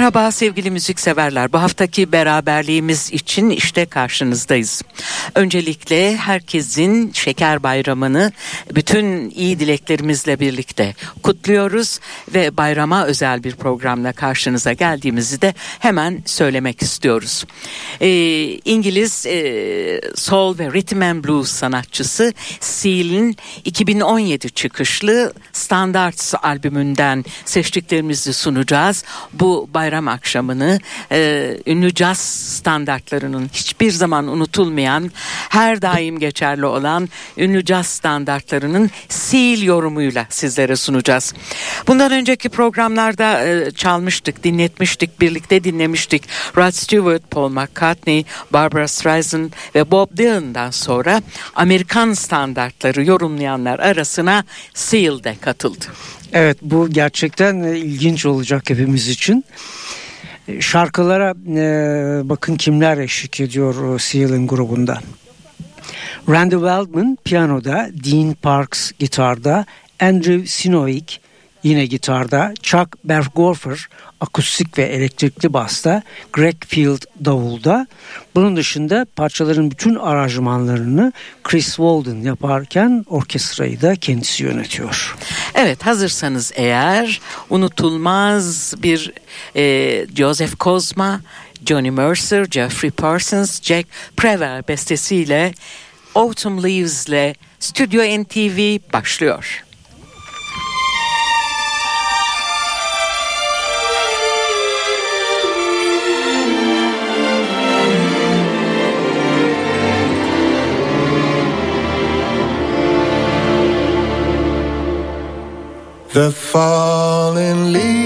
Merhaba sevgili müzikseverler. Bu haftaki beraberliğimiz için işte karşınızdayız. Öncelikle herkesin Şeker Bayramı'nı bütün iyi dileklerimizle birlikte kutluyoruz ve bayrama özel bir programla karşınıza geldiğimizi de hemen söylemek istiyoruz. Ee, İngiliz e, soul ve rhythm and blues sanatçısı Seal'in 2017 çıkışlı Standards albümünden seçtiklerimizi sunacağız. Bu bayram akşamını e, ünlü caz standartlarının hiçbir zaman unutulmayan, her daim geçerli olan ünlü caz standartlarının Seal yorumuyla sizlere sunacağız. Bundan önceki programlarda e, çalmıştık, dinletmiştik, birlikte dinlemiştik. Rod Stewart, Paul McCartney, Barbara Streisand ve Bob Dylan'dan sonra Amerikan standartları yorumlayanlar arasına Seal de katıldı. Evet bu gerçekten e, ilginç olacak hepimiz için. E, şarkılara e, bakın kimler eşlik ediyor Seal'in grubunda. Randy Waldman piyanoda, Dean Parks gitarda, Andrew Sinoik yine gitarda, Chuck Berghofer akustik ve elektrikli basta, Greg Field davulda. Bunun dışında parçaların bütün aranjmanlarını Chris Walden yaparken orkestrayı da kendisi yönetiyor. Evet hazırsanız eğer unutulmaz bir e, Joseph Kozma, Johnny Mercer, Jeffrey Parsons, Jack Prever bestesiyle Autumn Leaves ile Studio NTV başlıyor. The falling leaves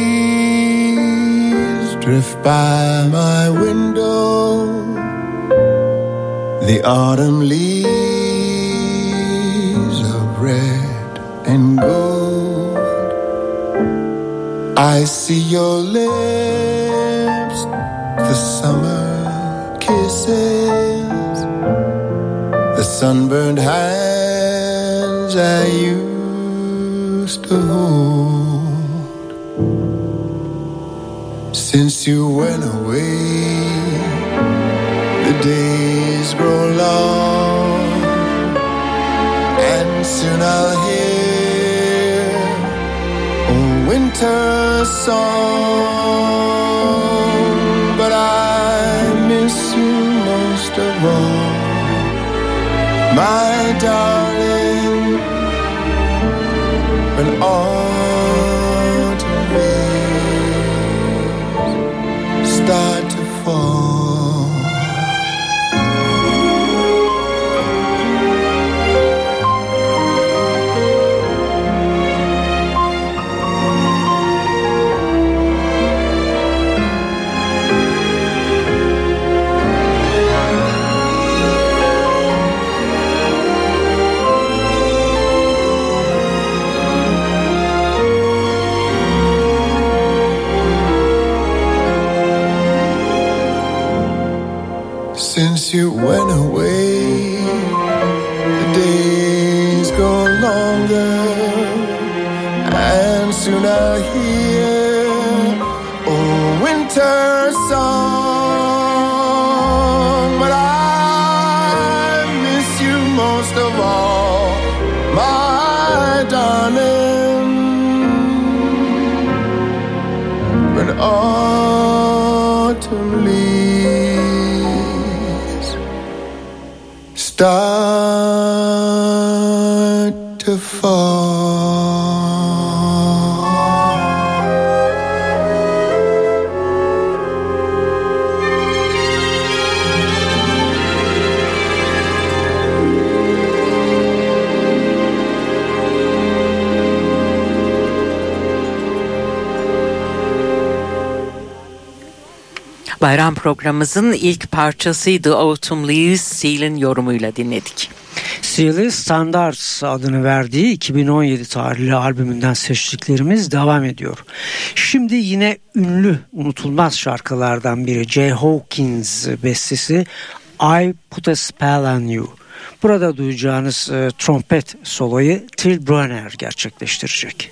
drift by my window. The autumn leaves of red and gold. I see your lips, the summer kisses, the sunburned hands I use to hold since you went away. The days grow long, and soon I'll hear a winter song. But I miss you most of all, my darling autumn leaves. Start Bayram programımızın ilk parçasıydı Autumn Leaves Seal'in yorumuyla dinledik. Seal'i Standards adını verdiği 2017 tarihli albümünden seçtiklerimiz devam ediyor. Şimdi yine ünlü unutulmaz şarkılardan biri Jay Hawkins bestesi I Put a Spell on You. Burada duyacağınız e, trompet soloyu Till Brunner gerçekleştirecek.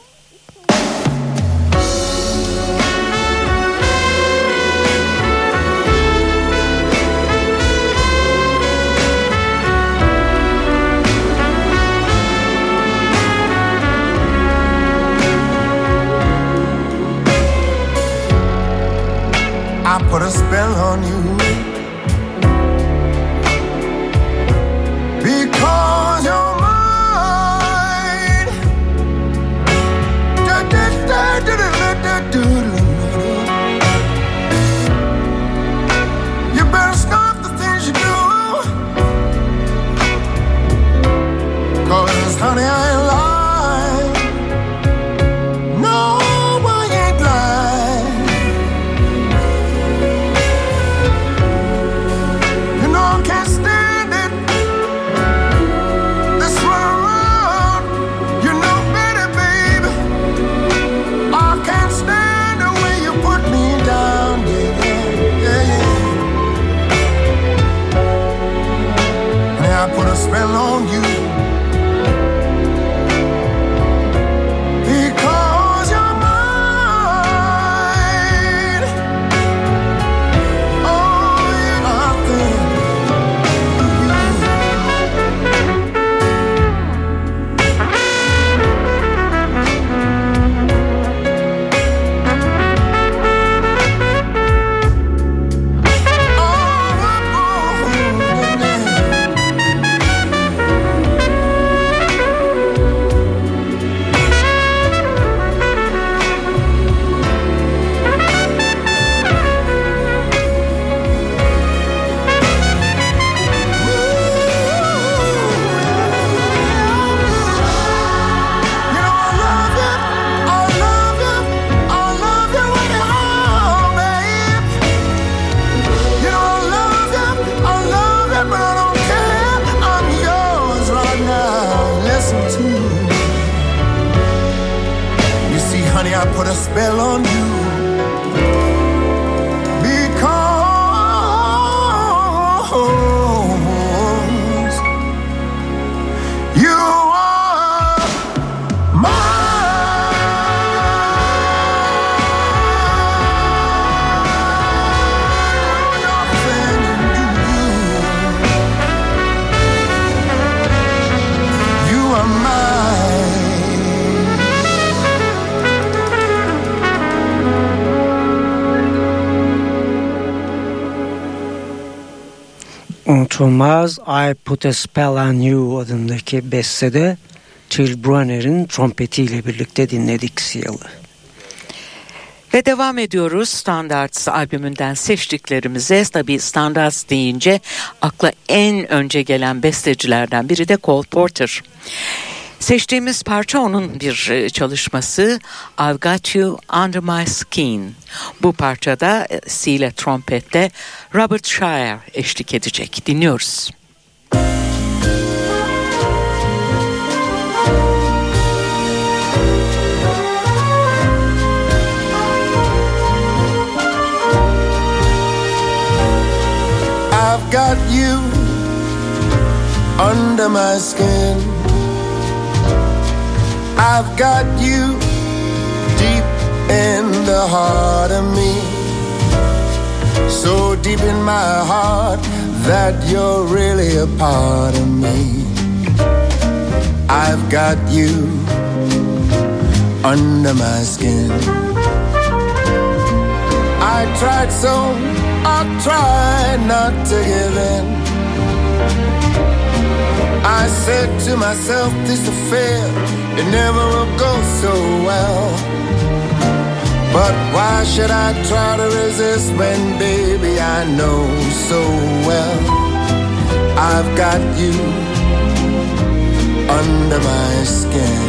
Unutulmaz I Put a Spell on You adındaki bestede Till Brunner'in trompetiyle birlikte dinledik Seal'ı. Ve devam ediyoruz Standards albümünden seçtiklerimize. Tabii Standards deyince akla en önce gelen bestecilerden biri de Cole Porter. Seçtiğimiz parça onun bir e, çalışması I've Got You Under My Skin. Bu parçada e, C ile trompette Robert Shire eşlik edecek. Dinliyoruz. I've got you under my skin. I've got you deep in the heart of me. So deep in my heart that you're really a part of me. I've got you under my skin. I tried so, I tried not to give in. I said to myself, this affair, it never will go so well. But why should I try to resist when, baby, I know so well I've got you under my skin.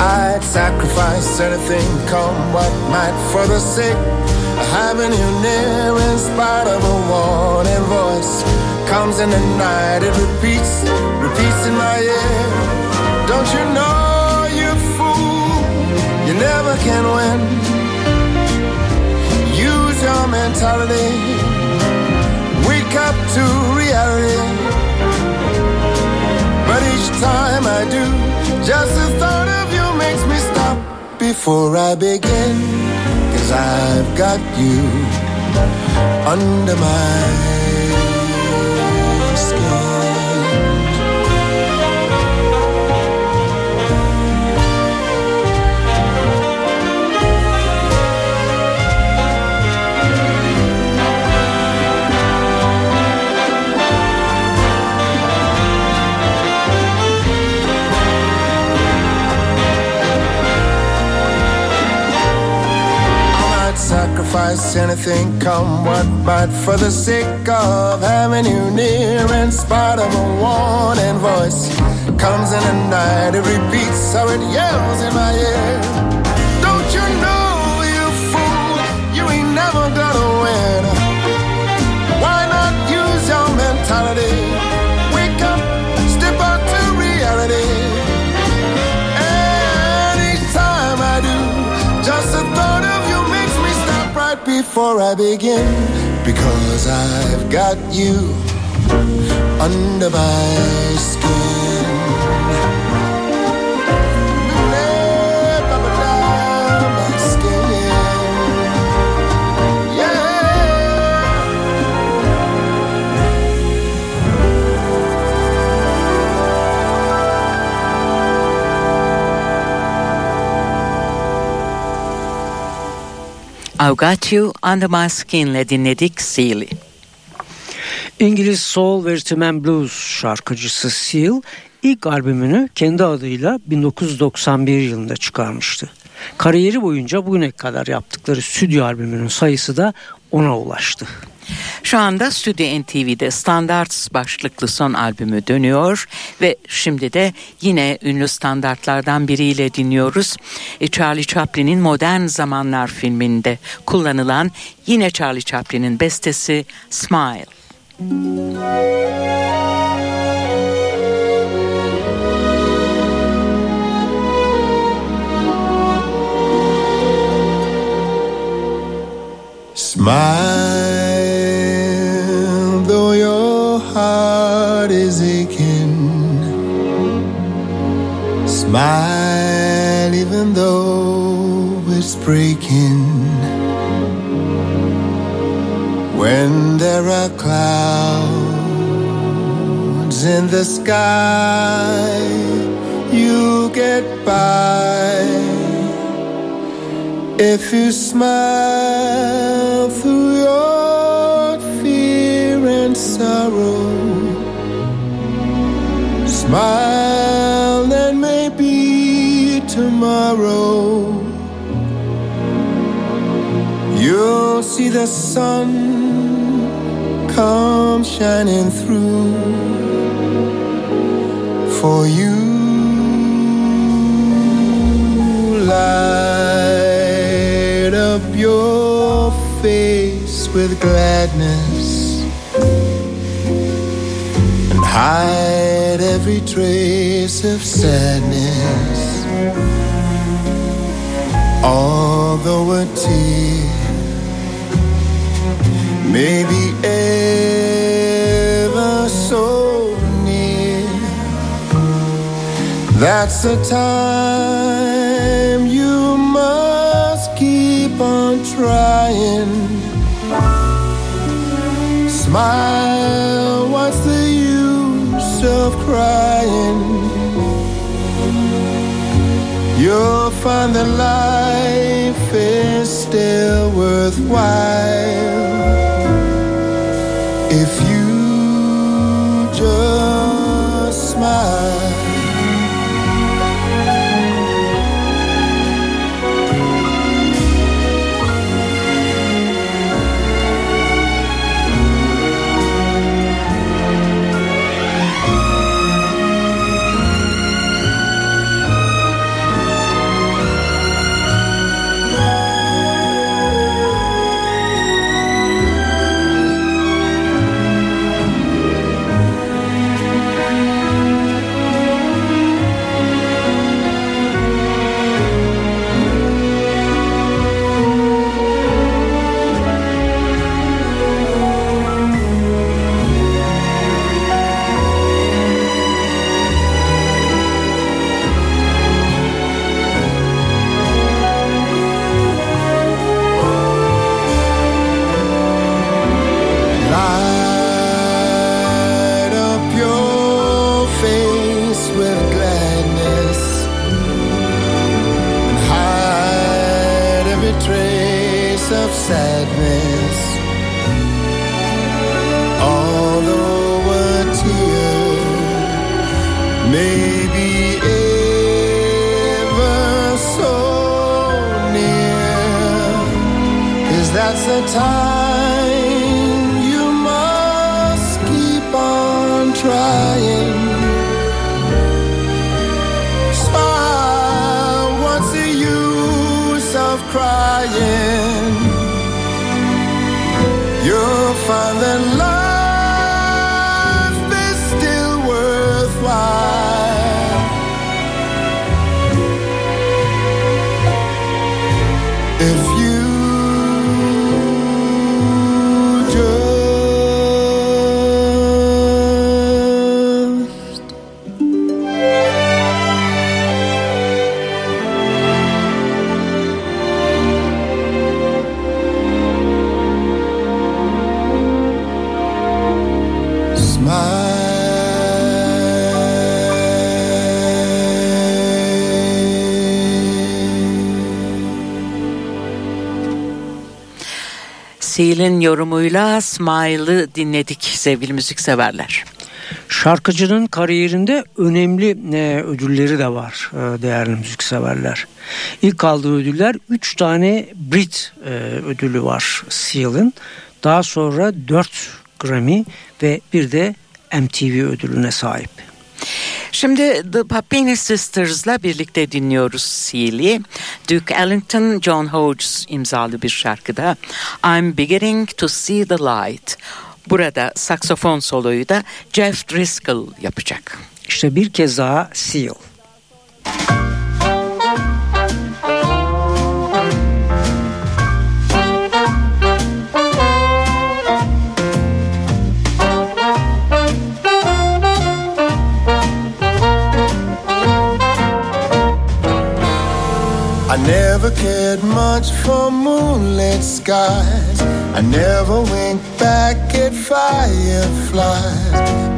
I'd sacrifice anything, come what might, for the sake of having you near in spite of a warning voice comes in the night it repeats repeats in my ear don't you know you fool? You never can win. Use your mentality. Wake up to reality. But each time I do just the thought of you makes me stop before I begin. Cause I've got you under my sacrifice anything come what might for the sake of having you near in spite of a warning voice comes in the night it repeats how it yells in my ear. Don't you know you fool you ain't never gonna win. Why not use your mentality before I begin because I've got you under my skin I've Got You Under My Skin'le dinledik Seal'i. İngiliz soul ve rhythm blues şarkıcısı Seal ilk albümünü kendi adıyla 1991 yılında çıkarmıştı. Kariyeri boyunca bugüne kadar yaptıkları stüdyo albümünün sayısı da ona ulaştı. Şu anda Stüdyo NTV'de Standarts başlıklı son albümü dönüyor ve şimdi de yine ünlü standartlardan biriyle dinliyoruz. E, Charlie Chaplin'in Modern Zamanlar filminde kullanılan yine Charlie Chaplin'in bestesi Smile. Smile, though your heart is aching. Smile, even though it's breaking. When there are clouds in the sky, you get by. If you smile through your fear and sorrow, smile and maybe tomorrow you'll see the sun come shining through for you. Light with gladness and hide every trace of sadness. Although a tear may be ever so near, that's the time you must keep on trying. Smile, what's the use of crying? You'll find that life is still worthwhile maybe ever so near. Is that the time Seal'in yorumuyla Smile'ı dinledik sevgili müzikseverler. Şarkıcının kariyerinde önemli e, ödülleri de var e, değerli müzikseverler. İlk aldığı ödüller 3 tane Brit e, ödülü var Seal'ın. Daha sonra 4 Grammy ve bir de MTV ödülüne sahip. Şimdi The Papini Sisters'la birlikte dinliyoruz Seal'i. Duke Ellington, John Hodges imzalı bir şarkıda I'm Beginning to See the Light. Burada saksofon soloyu da Jeff Driscoll yapacak. İşte bir kez daha Seal. I never cared much for moonlit skies. I never winked back at fireflies.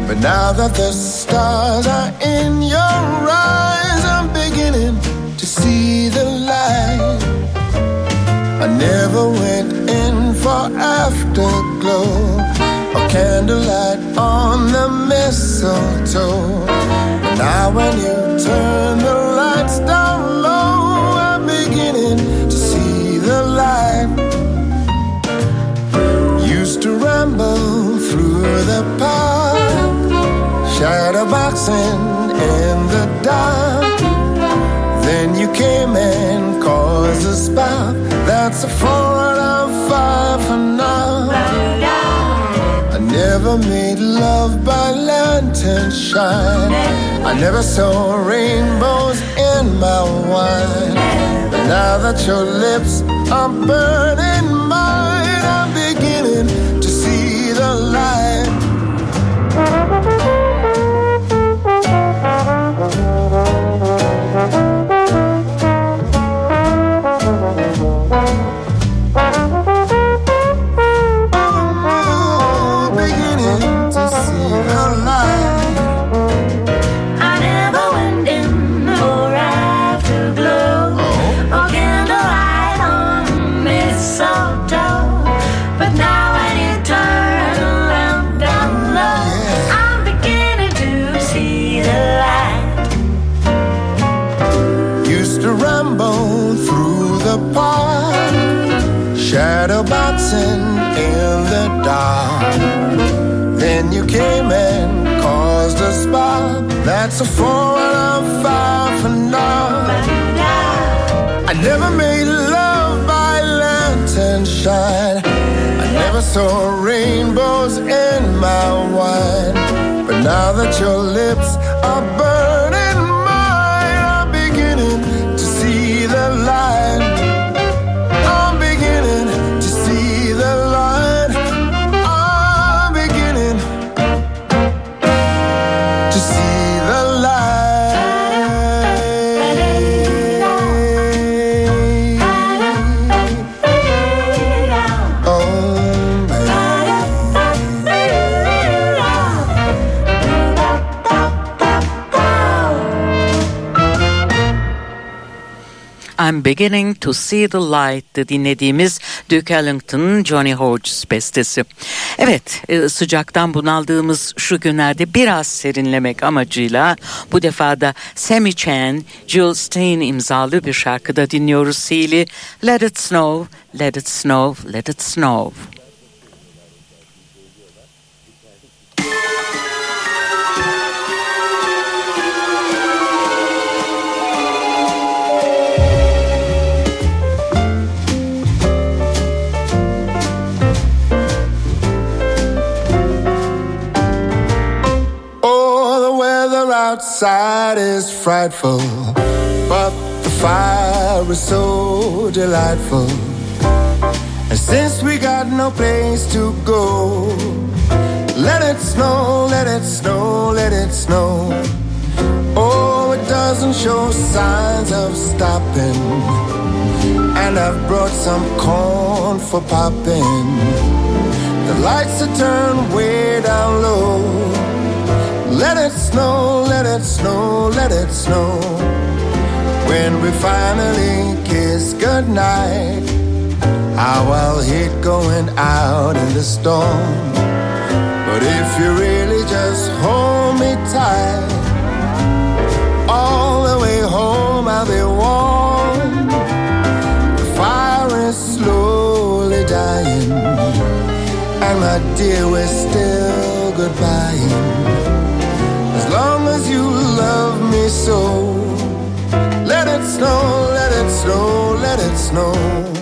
But now that the stars are in your eyes, I'm beginning to see the light. I never went in for afterglow or candlelight on the mistletoe. But now when you turn the to ramble through the park, shadow boxing in the dark. Then you came and caused a spark. That's a four out of five for now. I never made love by lantern shine. I never saw rainbows in my wine. But now that your lips are burning boxing in the dark. Then you came and caused a spark. That's a four out of five for now. I never made love by lantern shine. I never saw rainbows in my wine. But now that your lips are burning I'm Beginning to See the Light'tı dinlediğimiz Duke Ellington, Johnny Hodges bestesi. Evet e, sıcaktan bunaldığımız şu günlerde biraz serinlemek amacıyla bu defada Sammy Chan, Jill Stein imzalı bir şarkıda dinliyoruz Seal'i. Let it snow, let it snow, let it snow. Outside is frightful, but the fire is so delightful. And since we got no place to go, let it snow, let it snow, let it snow. Oh, it doesn't show signs of stopping. And I've brought some corn for popping. The lights are turned way down low. Let it snow, let it snow, let it snow. When we finally kiss goodnight, how I'll hate going out in the storm. But if you really just hold me tight, all the way home I'll be warm. The fire is slowly dying, and my dear, we're still goodbying. So, let it snow, let it snow, let it snow.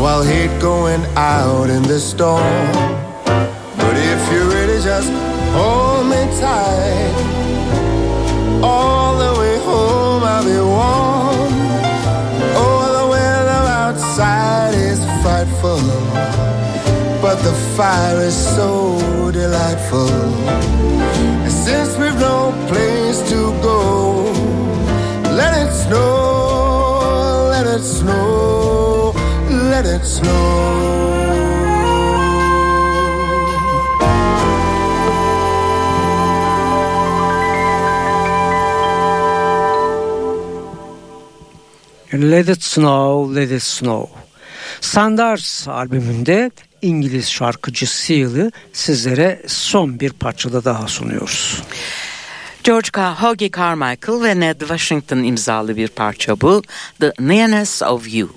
How I'll hate going out in the storm. But if you really just hold me tight, all the way home I'll be warm. Oh, the weather outside is frightful, but the fire is so delightful. İt snow. Let It Snow, Let It Snow. Sandars albümünde İngiliz şarkıcı Seal'ı sizlere son bir parçada daha sunuyoruz. George Car Hoagie Carmichael ve Ned Washington imzalı bir parça bu. The Nearness of You.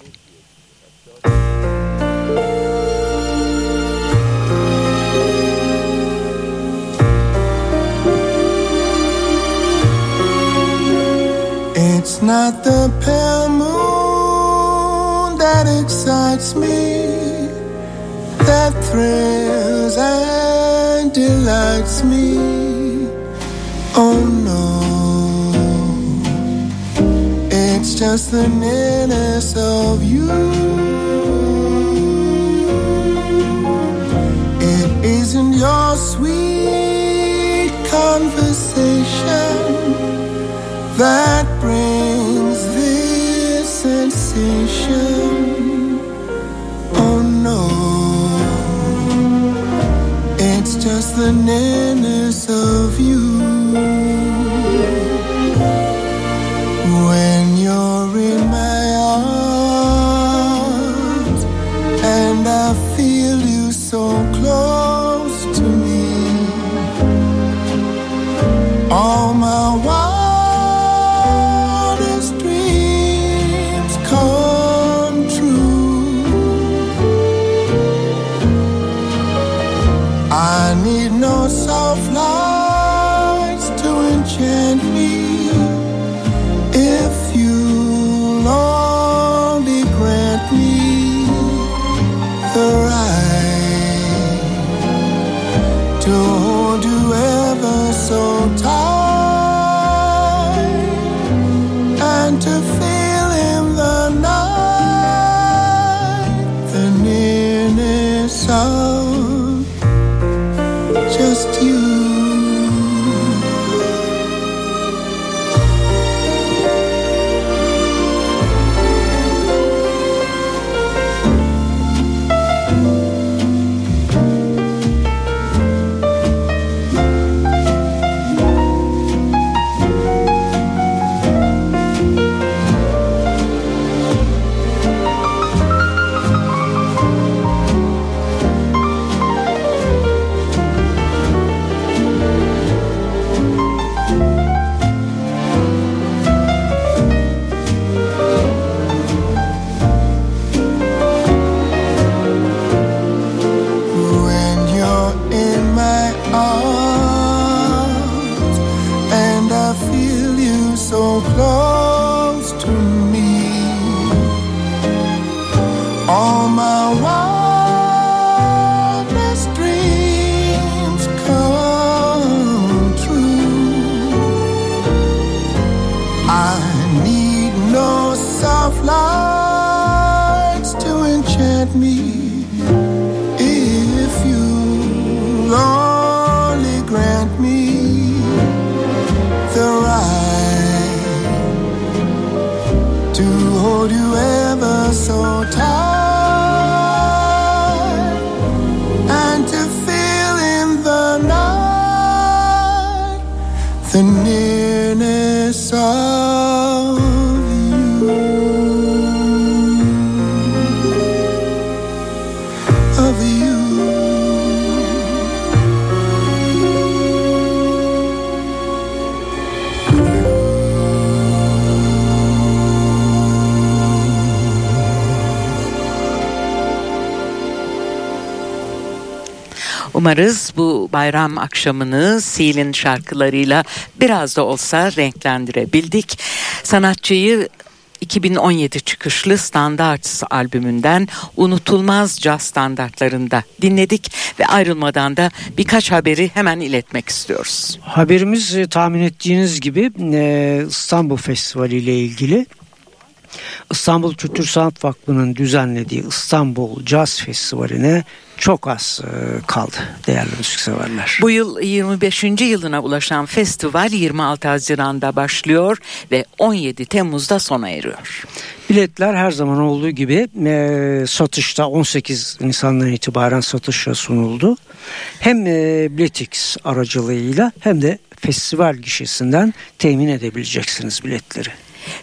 It's not the pale moon that excites me, that thrills and delights me. Oh no, it's just the nearness of you. It isn't your sweet conversation that the nearness of you. Soft to enchant me. If you only grant me the right to hold you ever so tight Umarız bu bayram akşamını Seal'in şarkılarıyla biraz da olsa renklendirebildik. Sanatçıyı 2017 çıkışlı Standards albümünden Unutulmaz Caz Standartlarında dinledik ve ayrılmadan da birkaç haberi hemen iletmek istiyoruz. Haberimiz e, tahmin ettiğiniz gibi e, İstanbul Festivali ile ilgili. İstanbul Kültür Sanat Vakfı'nın düzenlediği İstanbul Caz Festivali'ne çok az e, kaldı değerli müzikseverler. Bu yıl 25. yılına ulaşan festival 26 Haziran'da başlıyor ve 17 Temmuz'da sona eriyor. Biletler her zaman olduğu gibi e, satışta 18 Nisan'dan itibaren satışa sunuldu. Hem e, Biletix aracılığıyla hem de festival gişesinden temin edebileceksiniz biletleri.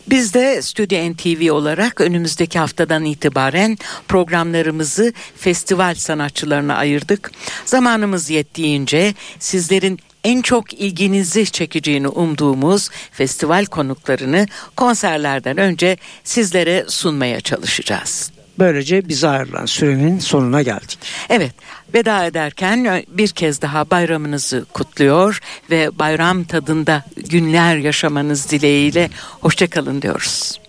Biz de Stüdyo NTV olarak önümüzdeki haftadan itibaren programlarımızı festival sanatçılarına ayırdık. Zamanımız yettiğince sizlerin en çok ilginizi çekeceğini umduğumuz festival konuklarını konserlerden önce sizlere sunmaya çalışacağız. Böylece bize ayrılan sürenin sonuna geldik. Evet, veda ederken bir kez daha bayramınızı kutluyor ve bayram tadında günler yaşamanız dileğiyle hoşçakalın diyoruz.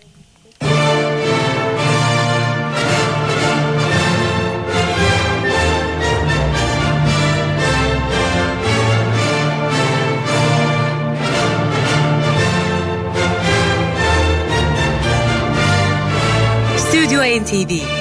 Stüdyo NTV